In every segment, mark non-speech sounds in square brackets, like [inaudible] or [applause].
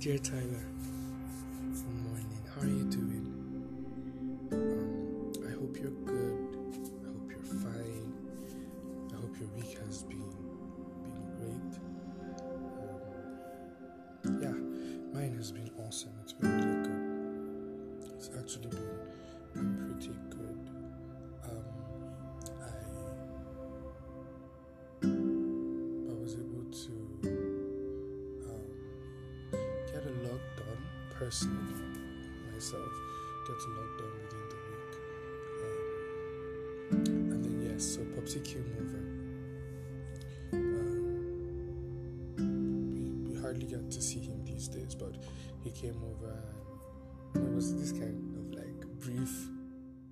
Dear Tyler, so Popsy came over um, we, we hardly get to see him these days but he came over and it was this kind of like brief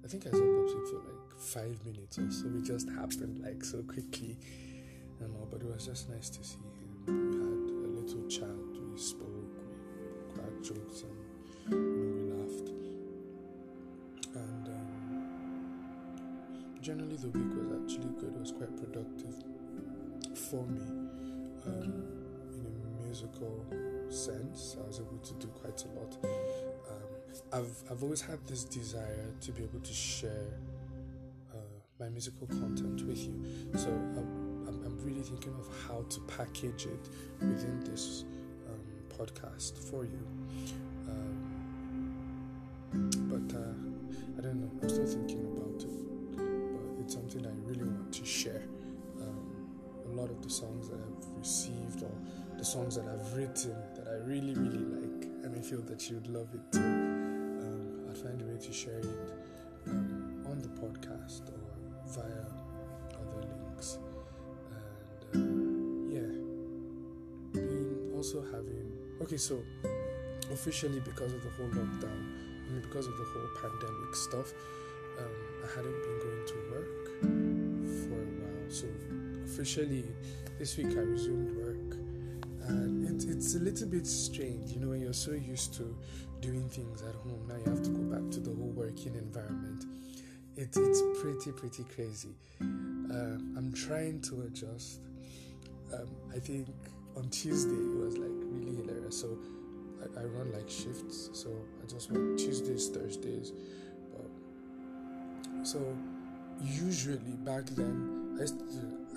I think I saw Popsy for like five minutes or so. It just happened like so quickly and all but it was just nice to see him. We had a little chat. We spoke. We cracked jokes and you know, generally, the week was actually good. It was quite productive for me um, in a musical sense. I was able to do quite a lot. Um, I've I've always had this desire to be able to share uh, my musical content with you. So I'm, I'm, I'm really thinking of how to package it within this um, podcast for you. Written, that I really, really like, and I feel that you'd love it too. Um, I'll find a way to share it um, on the podcast or via other links. And uh, yeah, being also having okay, so officially because of the whole lockdown, I mean because of the whole pandemic stuff, um, I hadn't been going to work for a while. So officially this week I resumed work, and it, it's a little bit strange, you know, when you're so used to doing things at home. Now you have to go back to the whole working environment. It, it's pretty pretty crazy. Uh, I'm trying to adjust. Um, I think on Tuesday it was like really hilarious. So I, I run like shifts, so I just work Tuesdays, Thursdays. But so usually back then, I used to,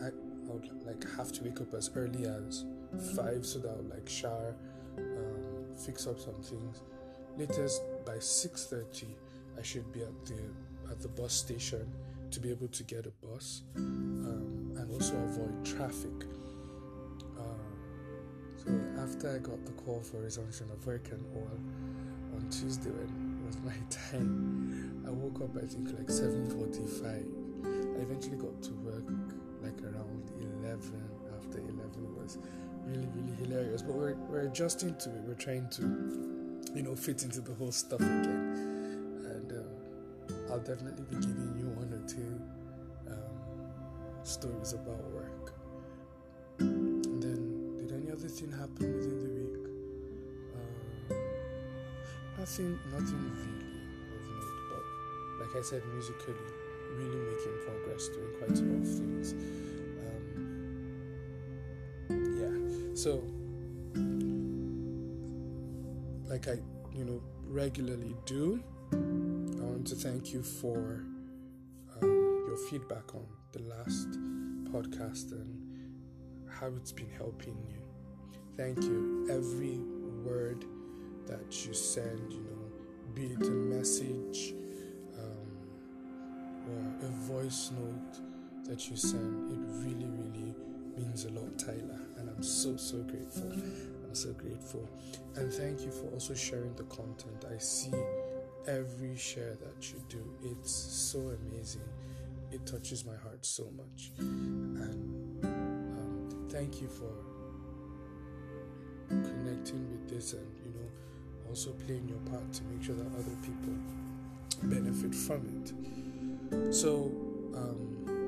I, I would like have to wake up as early as five so that I would like shower, um, fix up some things. Latest by six thirty, I should be at the at the bus station to be able to get a bus um, and also avoid traffic. Um, so after I got the call for resumption of work and all on Tuesday when it was my [laughs] time, I woke up I think like 7:45. I eventually got to work 11. After 11 was really really hilarious. But we're we're adjusting to it. We're trying to you know fit into the whole stuff again. And um, I'll definitely be giving you one or two um, stories about work. And then did any other thing happen within the week? Uh, nothing, nothing really of note. But like I said, musically, really making So, like I, you know, regularly do, I want to thank you for um, your feedback on the last podcast and how it's been helping you. Thank you. Every word that you send, you know, be it a message um, or a voice note that you send, it really, really means a lot, Tyler. And I'm so, so grateful. I'm so grateful. And thank you for also sharing the content. I see every share that you do. It's so amazing. It touches my heart so much. And um, thank you for connecting with this and, you know, also playing your part to make sure that other people benefit from it. So, um,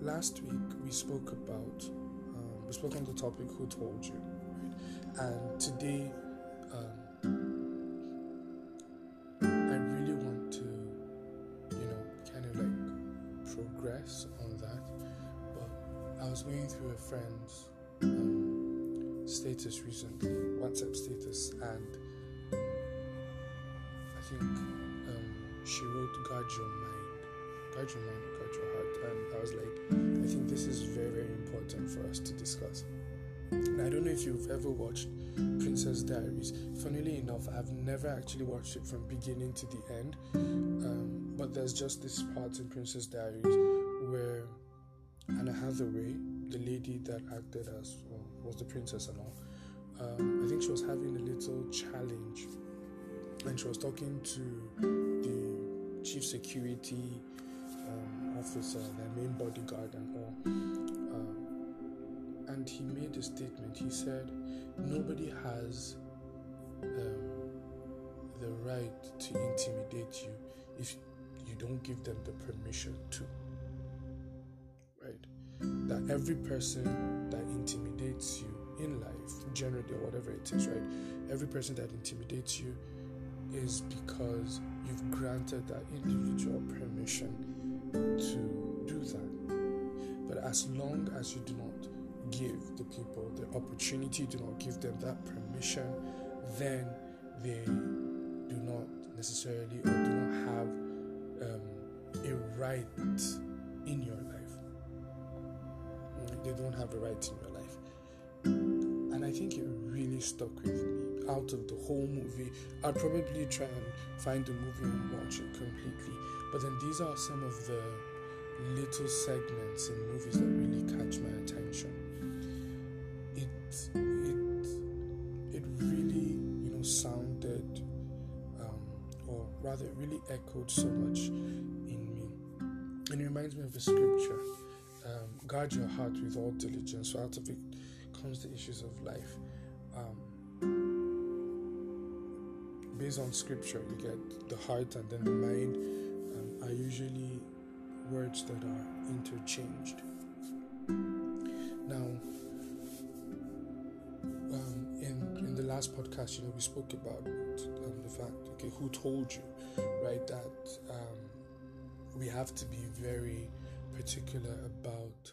last week we spoke about, um, we spoke on the topic Who Told You, right? And today, um, I really want to, you know, kind of like progress on that. But I was going through a friend's um, status recently, WhatsApp status, and I think um, she wrote "Guard your mind, guard your heart," and I was like, I think this is very, very important for us to discuss. And I don't know if you've ever watched Princess Diaries. Funnily enough, I've never actually watched it from beginning to the end. Um, but there's just this part in Princess Diaries where Anna Hathaway, the lady that acted as well, was the princess and all, um, I think she was having a little challenge, and she was talking to the chief security um, officer, their main bodyguard, and all. Um, and he made a statement. He said, "Nobody has um, the right to intimidate you if you don't give them the permission to." Right? That every person that intimidates you in life, generally, or whatever it is, right? Every person that intimidates you is because you've granted that individual permission to do that. But as long as you do not give the people the opportunity, do not give them that permission, then they do not necessarily or do not have um, a right in your life. They don't have a right in your life. And I think it really stuck with me. Out of the whole movie, I'd probably try and find the movie and watch it completely. But then these are some of the little segments in movies that really catch my attention. It it it really you know sounded, um, or rather, really echoed so much in me, and it reminds me of a scripture. Um, guard your heart with all diligence, so out of it comes the issues of life. Um, based on scripture, you get the heart and then the mind are usually words that are interchanged. Now, um, in in the last podcast, you know, we spoke about um, the fact, okay, who told you, right, that um, we have to be very particular about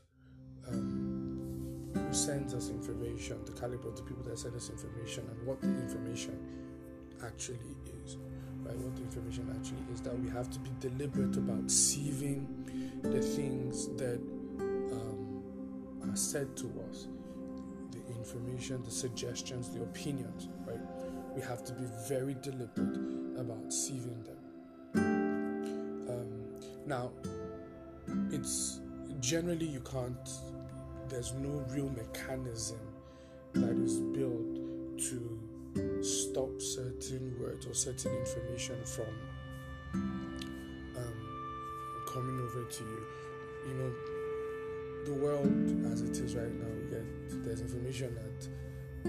um, who sends us information, the caliber of the people that send us information, and what the information actually is. What the information actually is that we have to be deliberate about sieving the things that um, are said to us, the information, the suggestions, the opinions. Right? We have to be very deliberate about sieving them. Um, now, it's generally you can't there's no real mechanism that is built to stop certain words or certain information from um, coming over to you. You know, the world as it is right now, there's information at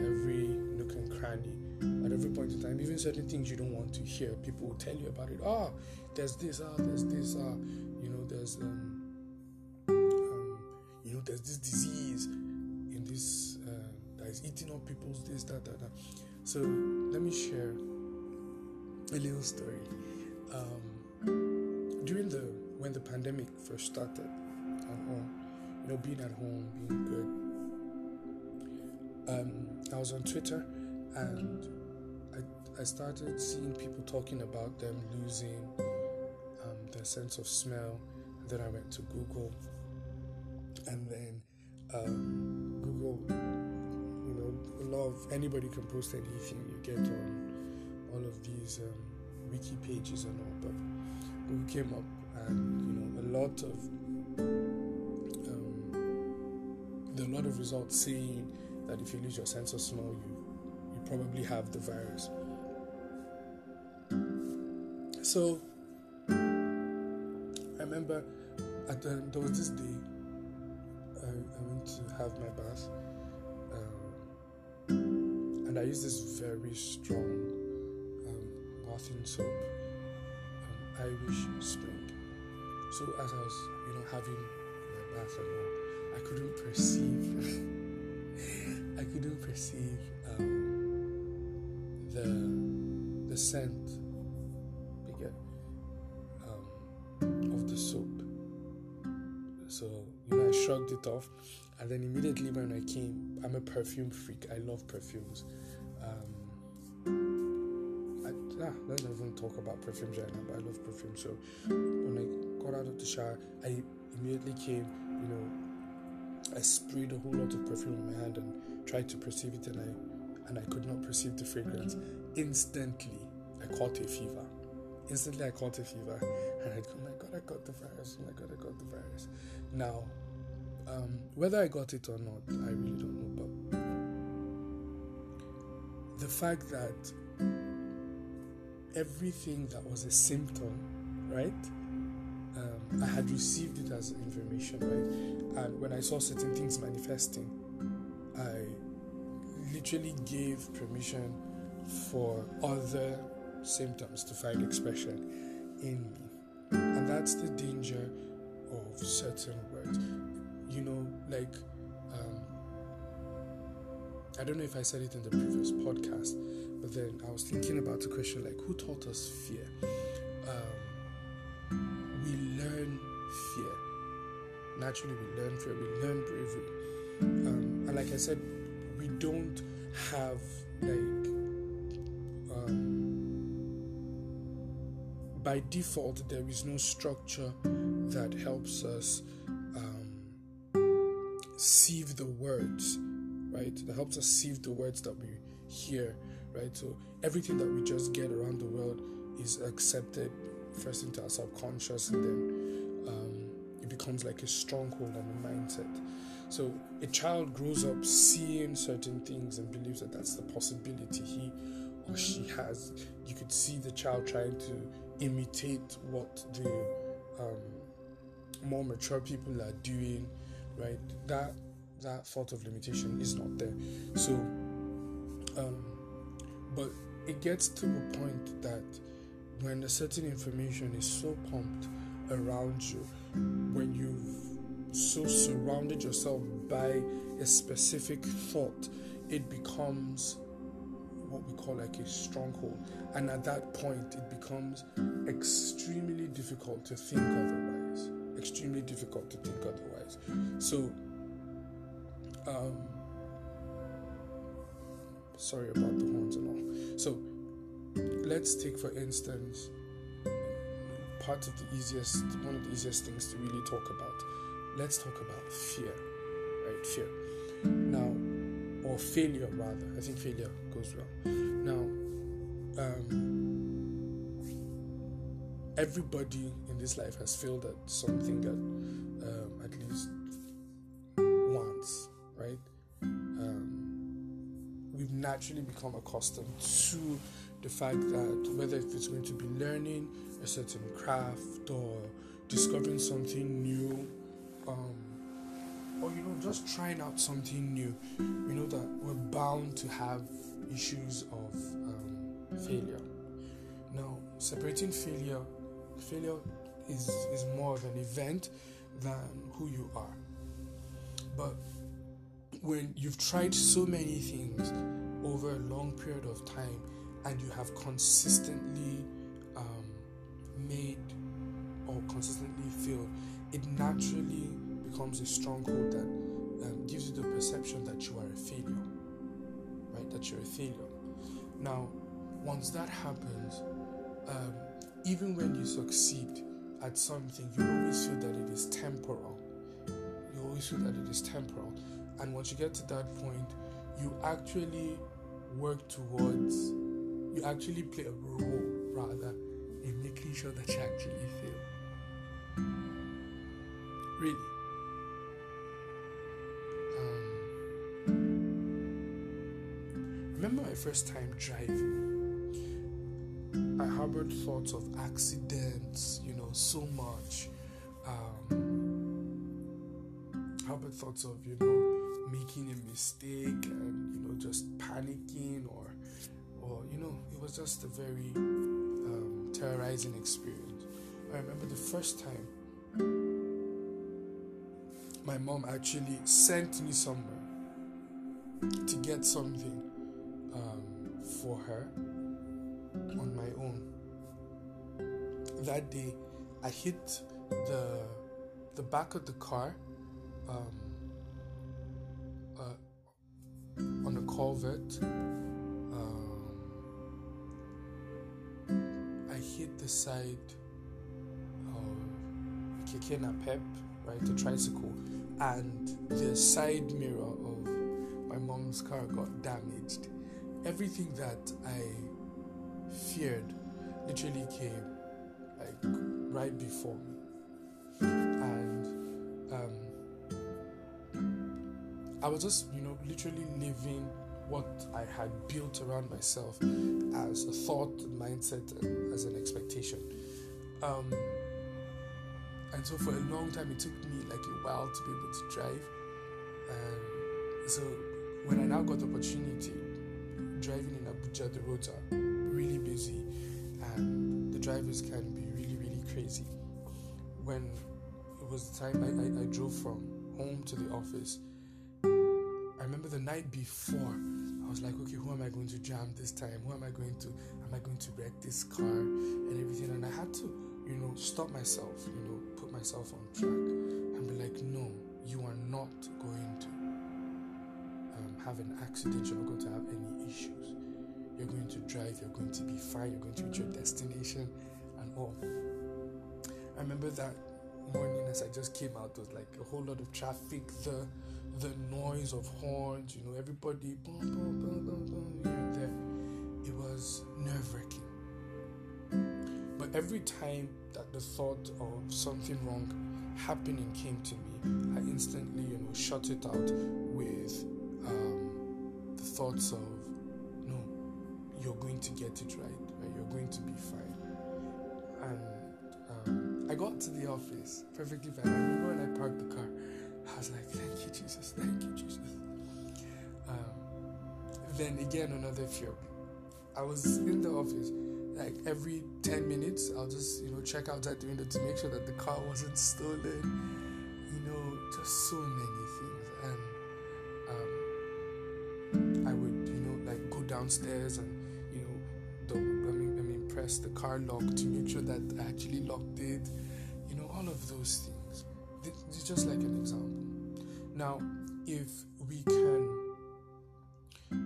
every nook and cranny. At every point in time, even certain things you don't want to hear, people will tell you about it. Ah, there's this. Ah, there's this. Ah, you know, there's um, you know, there's this disease in this uh, that is eating up people's this, that, that, that. So let me share a little story. Um, during the when the pandemic first started, and all, you know, being at home, being good. Um, I was on Twitter, and I, I started seeing people talking about them losing um, their sense of smell. And then I went to Google and then um, a lot of anybody can post anything you get on all of these um, wiki pages and all. But Google came up, and you know, a lot of um, there are a lot of results saying that if you lose your sense of smell, you you probably have the virus. So I remember at the, there was this day I, I went to have my bath, and I used this very strong um, bathing soap, um, Irish Spring. So as I was, you know, having my bath and all, I couldn't perceive, [laughs] I couldn't perceive um, the the scent, um, of the soap. So you know, I shrugged it off, and then immediately when I came, I'm a perfume freak. I love perfumes. Let's not even talk about perfumes right now, but I love perfume. So when I got out of the shower, I immediately came, you know, I sprayed a whole lot of perfume on my hand and tried to perceive it, and I and I could not perceive the fragrance. Instantly, I caught a fever. Instantly, I caught a fever, and I, oh my god, I got the virus. Oh my god, I got the virus. Now, um, whether I got it or not, I really don't know. But the fact that everything that was a symptom, right? Um, I had received it as information, right? And when I saw certain things manifesting, I literally gave permission for other symptoms to find expression in me. And that's the danger of certain words you know, like, um, I don't know if I said it in the previous podcast, but then I was thinking about the question like, who taught us fear? Um, we learn fear. Naturally, we learn fear, we learn bravery. Um, and like I said, we don't have like um, by default there is no structure that helps us sieve the words, right? That helps us sieve the words that we hear, right? So everything that we just get around the world is accepted first into our subconscious and then um, it becomes like a stronghold and a mindset. So a child grows up seeing certain things and believes that that's the possibility he or she has. You could see the child trying to imitate what the um, more mature people are doing right? That that thought of limitation is not there. So, um, but it gets to a point that when a certain information is so pumped around you, when you've so surrounded yourself by a specific thought, it becomes what we call like a stronghold. And at that point, it becomes extremely difficult to think otherwise extremely difficult to think otherwise. So, um, sorry about the horns and all. So, let's take for instance part of the easiest, one of the easiest things to really talk about. Let's talk about fear, right? Fear. Now, or failure rather. I think failure goes well. Now, um, everybody in this life has failed at something at, um, at least naturally become accustomed to the fact that whether if it's going to be learning a certain craft or discovering something new, um, or you know, just trying out something new, we know that we're bound to have issues of um, failure. Now, separating failure failure is, is more of an event than who you are. But when you've tried so many things over a long period of time and you have consistently um, made or consistently failed, it naturally becomes a stronghold that um, gives you the perception that you are a failure, right? That you're a failure. Now, once that happens, um, even when you succeed at something, you always feel that it is temporal. You always feel that it is temporal. And once you get to that point, you actually work towards, you actually play a role rather in making sure that you actually fail. Really. Um, remember my first time driving? I harbored thoughts of accidents, you know, so much. Um, harbored thoughts of, you know, making a mistake and, you know, just panicking or, or you know, it was just a very um, terrorizing experience. I remember the first time my mom actually sent me somewhere to get something um, for her on my own. That day, I hit the the back of the car um, Um, I hit the side of Keke Napep, right, the tricycle, and the side mirror of my mom's car got damaged. Everything that I feared literally came like right before me. And um, I was just, you know, literally living what I had built around myself as a thought, mindset, and as an expectation. Um, and so for a long time, it took me like a while to be able to drive. And so when I now got the opportunity, driving in Abuja, the roads are really busy and the drivers can be really, really crazy. When it was the time I, I, I drove from home to the office, remember the night before, I was like, okay, who am I going to jam this time? Who am I going to, am I going to wreck this car and everything? And I had to, you know, stop myself, you know, put myself on track and be like, no, you are not going to um, have an accident. You're not going to have any issues. You're going to drive. You're going to be fine. You're going to reach your destination and all. I remember that morning as I just came out, there was like a whole lot of traffic. The the noise of horns, you know, everybody boom, boom, boom, boom, boom, here and there. It was nerve wracking. But every time that the thought of something wrong happening came to me, I instantly, you know, shut it out with um, the thoughts of, no, you're going to get it right, right? You're going to be fine. And um, I got to the office perfectly fine. I remember when I parked the car, I was like, thank you, Jesus, thank you, Jesus. Um, then again, another fear. I was in the office like every 10 minutes i'll just you know check outside the window to make sure that the car wasn't stolen. You know just so many things. And um, i would you know like go downstairs and you know the, I, mean, I mean press the car lock to make sure that i actually locked it. You know all of those things it's just like an example now if we can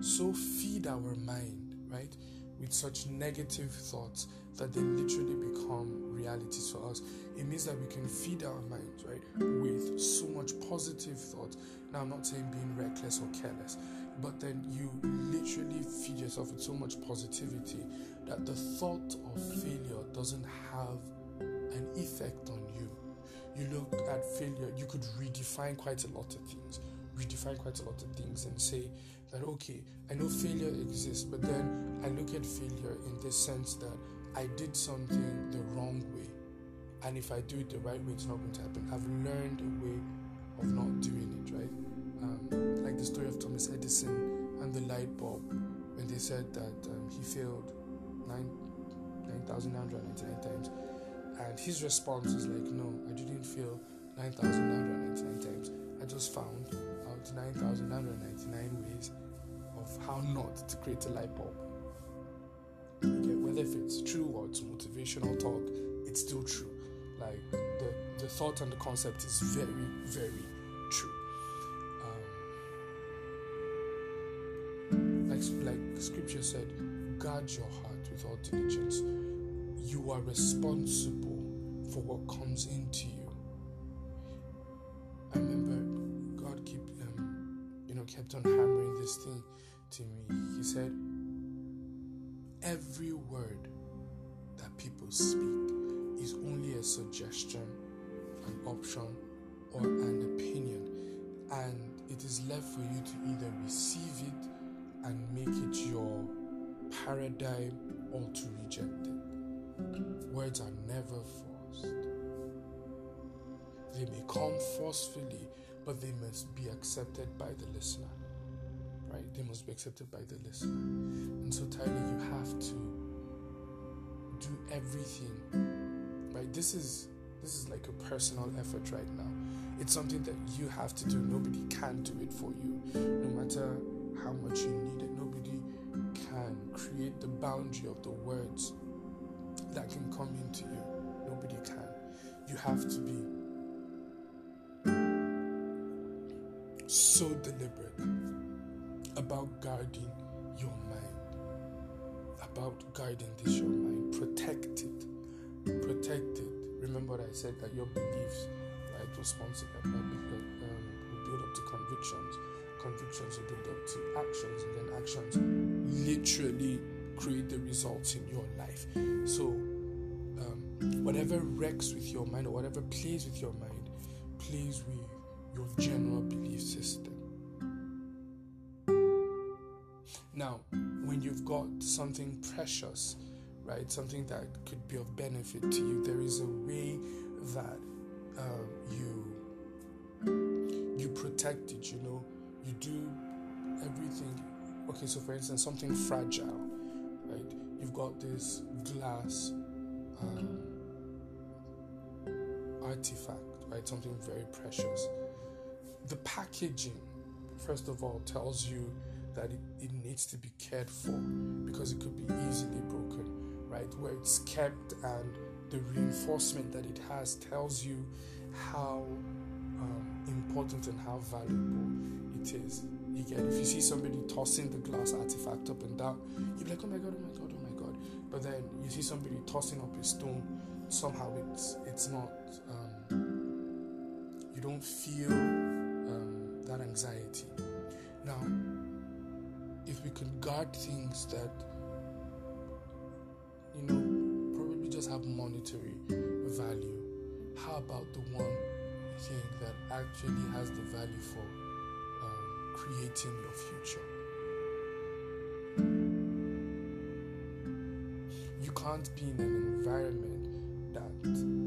so feed our mind right with such negative thoughts that they literally become realities for us. It means that we can feed our minds, right, with so much positive thoughts. Now, I'm not saying being reckless or careless, but then you literally feed yourself with so much positivity that the thought of failure doesn't have an effect on you. Look at failure, you could redefine quite a lot of things, redefine quite a lot of things, and say, that okay, I know failure exists, but then I look at failure in the sense that I did something the wrong way, and if I do it the right way, it's not going to happen. I've learned a way of not doing it right, um, like the story of Thomas Edison and the light bulb, when they said that um, he failed nine nine thousand nine hundred ninety nine times, and his response is like, no, I didn't fail nine thousand nine hundred ninety nine times. I just found out 9,999 ways of how not to create a light bulb. Okay, whether if it's true or it's motivational talk, it's still true. Like the, the thought and the concept is very, very true. Um, like, like scripture said, guard your heart with all diligence. You are responsible for what comes into you. I remember God keep um, you know kept on hammering this thing to me. He said, Every word that people speak is only a suggestion, an option, or an opinion, and it is left for you to either receive it and make it your paradigm or to reject it. Words are never forced. They may come forcefully, but they must be accepted by the listener. Right? They must be accepted by the listener. And so, Tyler, you have to do everything. Right? This is this is like a personal effort right now. It's something that you have to do. Nobody can do it for you. No matter how much you need it, nobody can create the boundary of the words that can come into you. Nobody can. You have to be so deliberate about guarding your mind. About guarding this your mind. Protect it. Protect it. Remember I said that your beliefs, right, responsive uh, um, build up to convictions. Convictions will build up to actions, and then actions literally create the results in your life. So, whatever wrecks with your mind or whatever plays with your mind, plays with your general belief system. Now, when you've got something precious, right, something that could be of benefit to you, there is a way that uh, you you protect it. You know, you do everything. Okay, so for instance, something fragile, right? You've got this glass um, artifact, right? Something very precious. The packaging, first of all, tells you that it, it needs to be cared for because it could be easily broken, right? Where it's kept and the reinforcement that it has tells you how um, important and how valuable it is. You get if you see somebody tossing the glass artifact up and down, you're like, oh my god, oh my god, oh my god. But then you see somebody tossing up a stone, somehow it's it's not. Um, you don't feel um, that anxiety. Now, if we can guard things that you know probably just have monetary value, how about the one thing that actually has the value for um, creating your future? You can't be in an environment that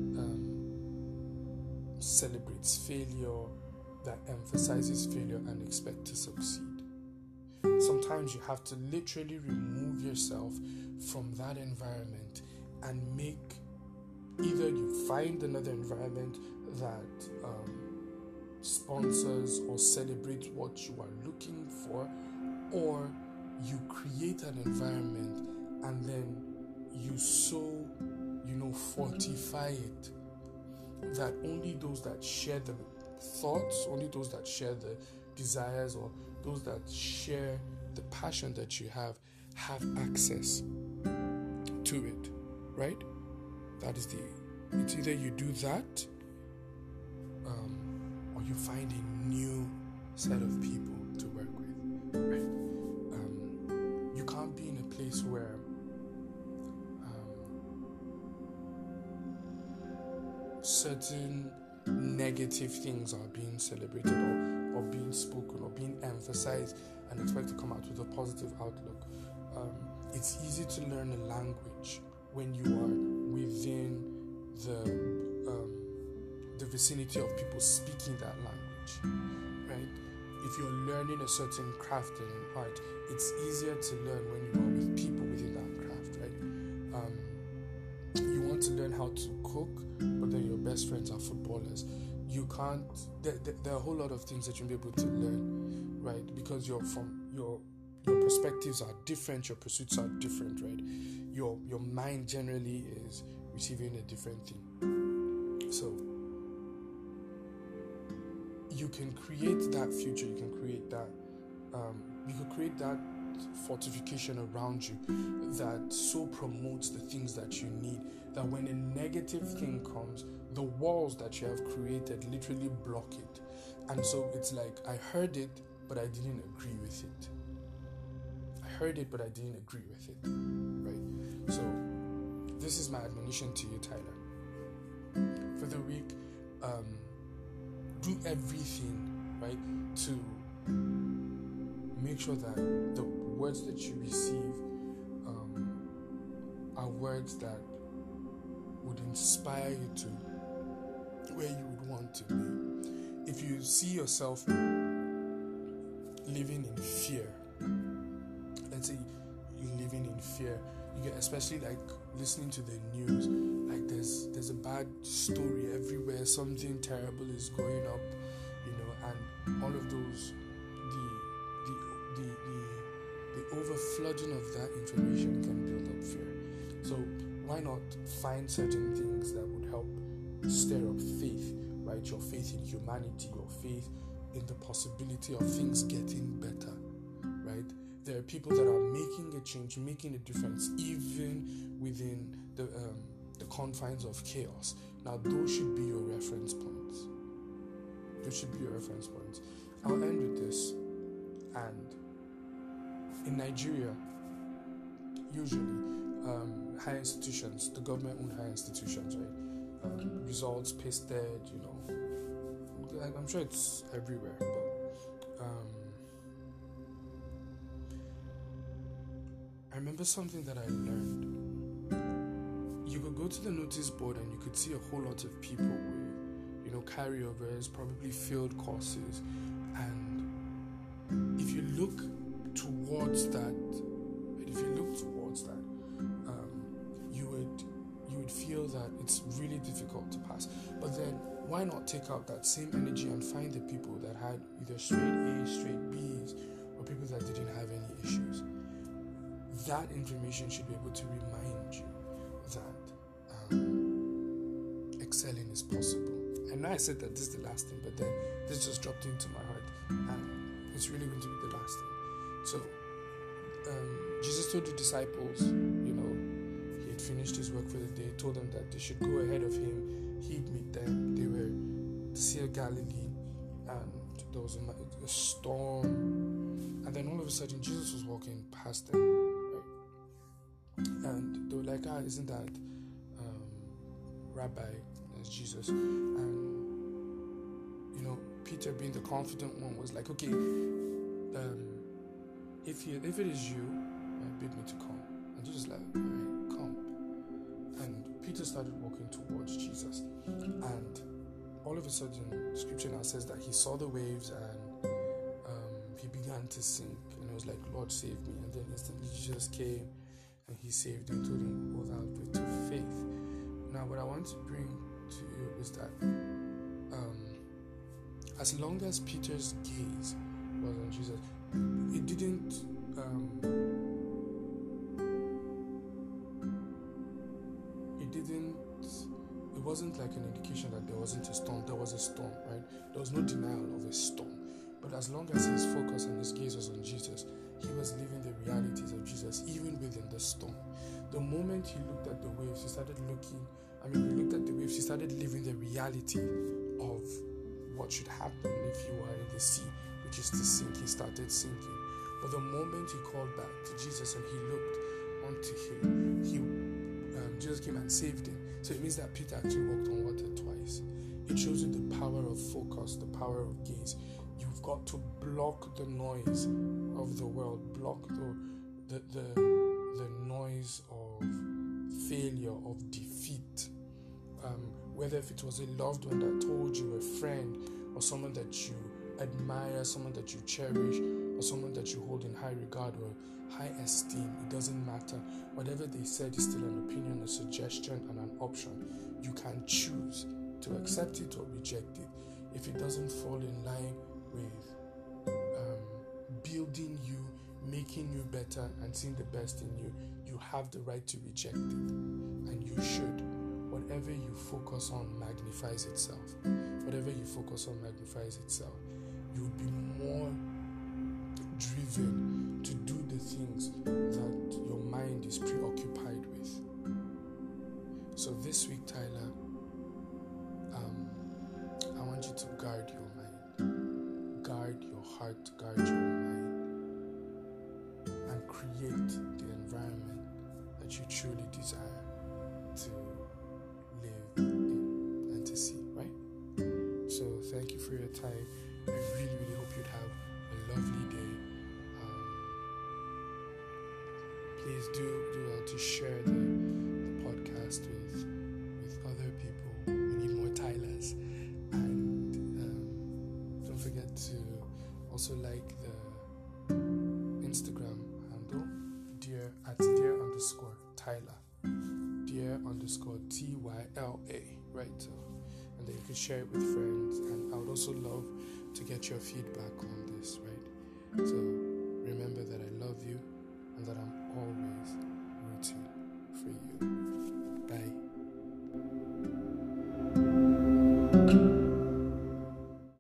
celebrates failure, that emphasizes failure, and expect to succeed. Sometimes you have to literally remove yourself from that environment and make either you find another environment that um, sponsors or celebrates what you are looking for, or you create an environment and then you so, you know, fortify it that only those that share the thoughts, only those that share the desires, or those that share the passion that you have have access to it, right? That is the. It's either you do that, um, or you find a new set of people to work with, right? Um, you can't be in a place where certain negative things are being celebrated or, or being spoken or being emphasized and expect to come out with a positive outlook. Um, it's easy to learn a language when you are within the um, the vicinity of people speaking that language, right? If you're learning a certain craft and an art, it's easier to learn when you are with people within that craft, right? Um, you want to learn how to cook, best friends are footballers. You can't. There, there, there are a whole lot of things that you'll be able to learn right? Because you're from your your perspectives are different, your pursuits are different, right? Your your mind generally is receiving a different thing. So you can create that future, you can create that um, you can create that fortification around you that so promotes the things that you need that when a negative thing comes, the walls that you have created literally block it. And so it's like I heard it, but I didn't agree with it. I heard it, but I didn't agree with it. Right? So, this is my admonition to you, Tyler. For the week, um, do everything, right, to make sure that the words that you receive um, are words that would inspire you to where you would want to be. If you see yourself living in fear. Let's say you're living in fear. You get especially like listening to the news. Like there's there's a bad story everywhere. Something terrible is going up, you know, and all of those overflooding of that information can build up fear. So why not find certain things that would help stir up faith, right? Your faith in humanity, your faith in the possibility of things getting better, right? there are people that are making a change, making a difference, even within the um, the confines of chaos. Now, those should be your reference points. Those should be your reference points. I'll end with this. And in Nigeria, usually um, higher institutions, the government-owned higher institutions, right? Um, results pasted, you know. I'm sure it's everywhere, but um, I remember something that I learned. You could go to the notice board and you could see a whole lot of people with, you know, carryovers, probably failed courses, and if you look towards that, if you look towards that, um, you would you would feel that it's really difficult to pass. But then, why not take out that same energy and find the people that had either straight A's, straight B's, or people that didn't have any issues? that information should be able to remind you that um, excelling is possible. Know I said that this is the last thing, but then this just dropped into my heart, and it's really going to be the last thing. So, um, Jesus told the disciples, you know, he had finished his work for the day, told them that they should go ahead of him, he'd meet them. They were the Sea of Galilee, and there was a, a storm, and then all of a sudden Jesus was walking past them and they were like, ah, isn't that um, Rabbi? That's Jesus. And, you know, Peter, being the confident one, was like, okay, um, if, you, if it is you, uh, bid me to come. And Jesus like, all right, come. And Peter started walking towards Jesus. And all of a sudden, scripture now says that he saw the waves and um, he began to sink. And he was like, Lord, save me. And then instantly Jesus came and he saved him, told him without with faith. Now, what I want to bring to you is that um, as long as Peter's gaze was on Jesus, it didn't. Um, it didn't. It wasn't like an indication that there wasn't a storm. There was a storm, right? There was no denial of a storm. But as long as his focus and his gaze was on Jesus, he was living the realities of Jesus even within the storm. The moment he looked at the waves, he started looking, I mean, he looked at the waves, he started living the reality of what should happen if you are in the sea, is to sink. He started sinking. But the moment he called back to Jesus and he looked onto him, he um, Jesus came and saved him. So it means that Peter actually walked on water twice. It shows you the power of focus, the power of gaze. You've got to block the noise of the world, block the the the, the noise of failure, of defeat. Um, whether if it was a loved one that told you, a friend, or someone that you admire, someone that you cherish, or someone that you hold in high regard or high esteem, it doesn't matter. Whatever they said is still an opinion, a suggestion, and an option. You can choose to accept it or reject it. If it doesn't fall in line with um, building you, making you better, and seeing the best in you, you have the right to reject it. And you should. Whatever you focus on magnifies itself. Whatever you focus on magnifies itself. You would be more driven to do the things that your mind is preoccupied with. So this week, Tyler, um, I want you to guard your mind, guard your heart, guard your mind, and create the environment that you truly desire to live in and to see, right? So, thank you for your time. Really, really hope you'd have a lovely day. Um, please do do well to share the, the podcast with with other people. We need more Tylers and um, don't forget to also like the Instagram handle, dear at dear underscore Tyler, dear underscore T Y L A, right? So, and then you can share it with friends. And I would also love to get your feedback on this, right? So remember that I love you and that I'm always rooting for you. Bye.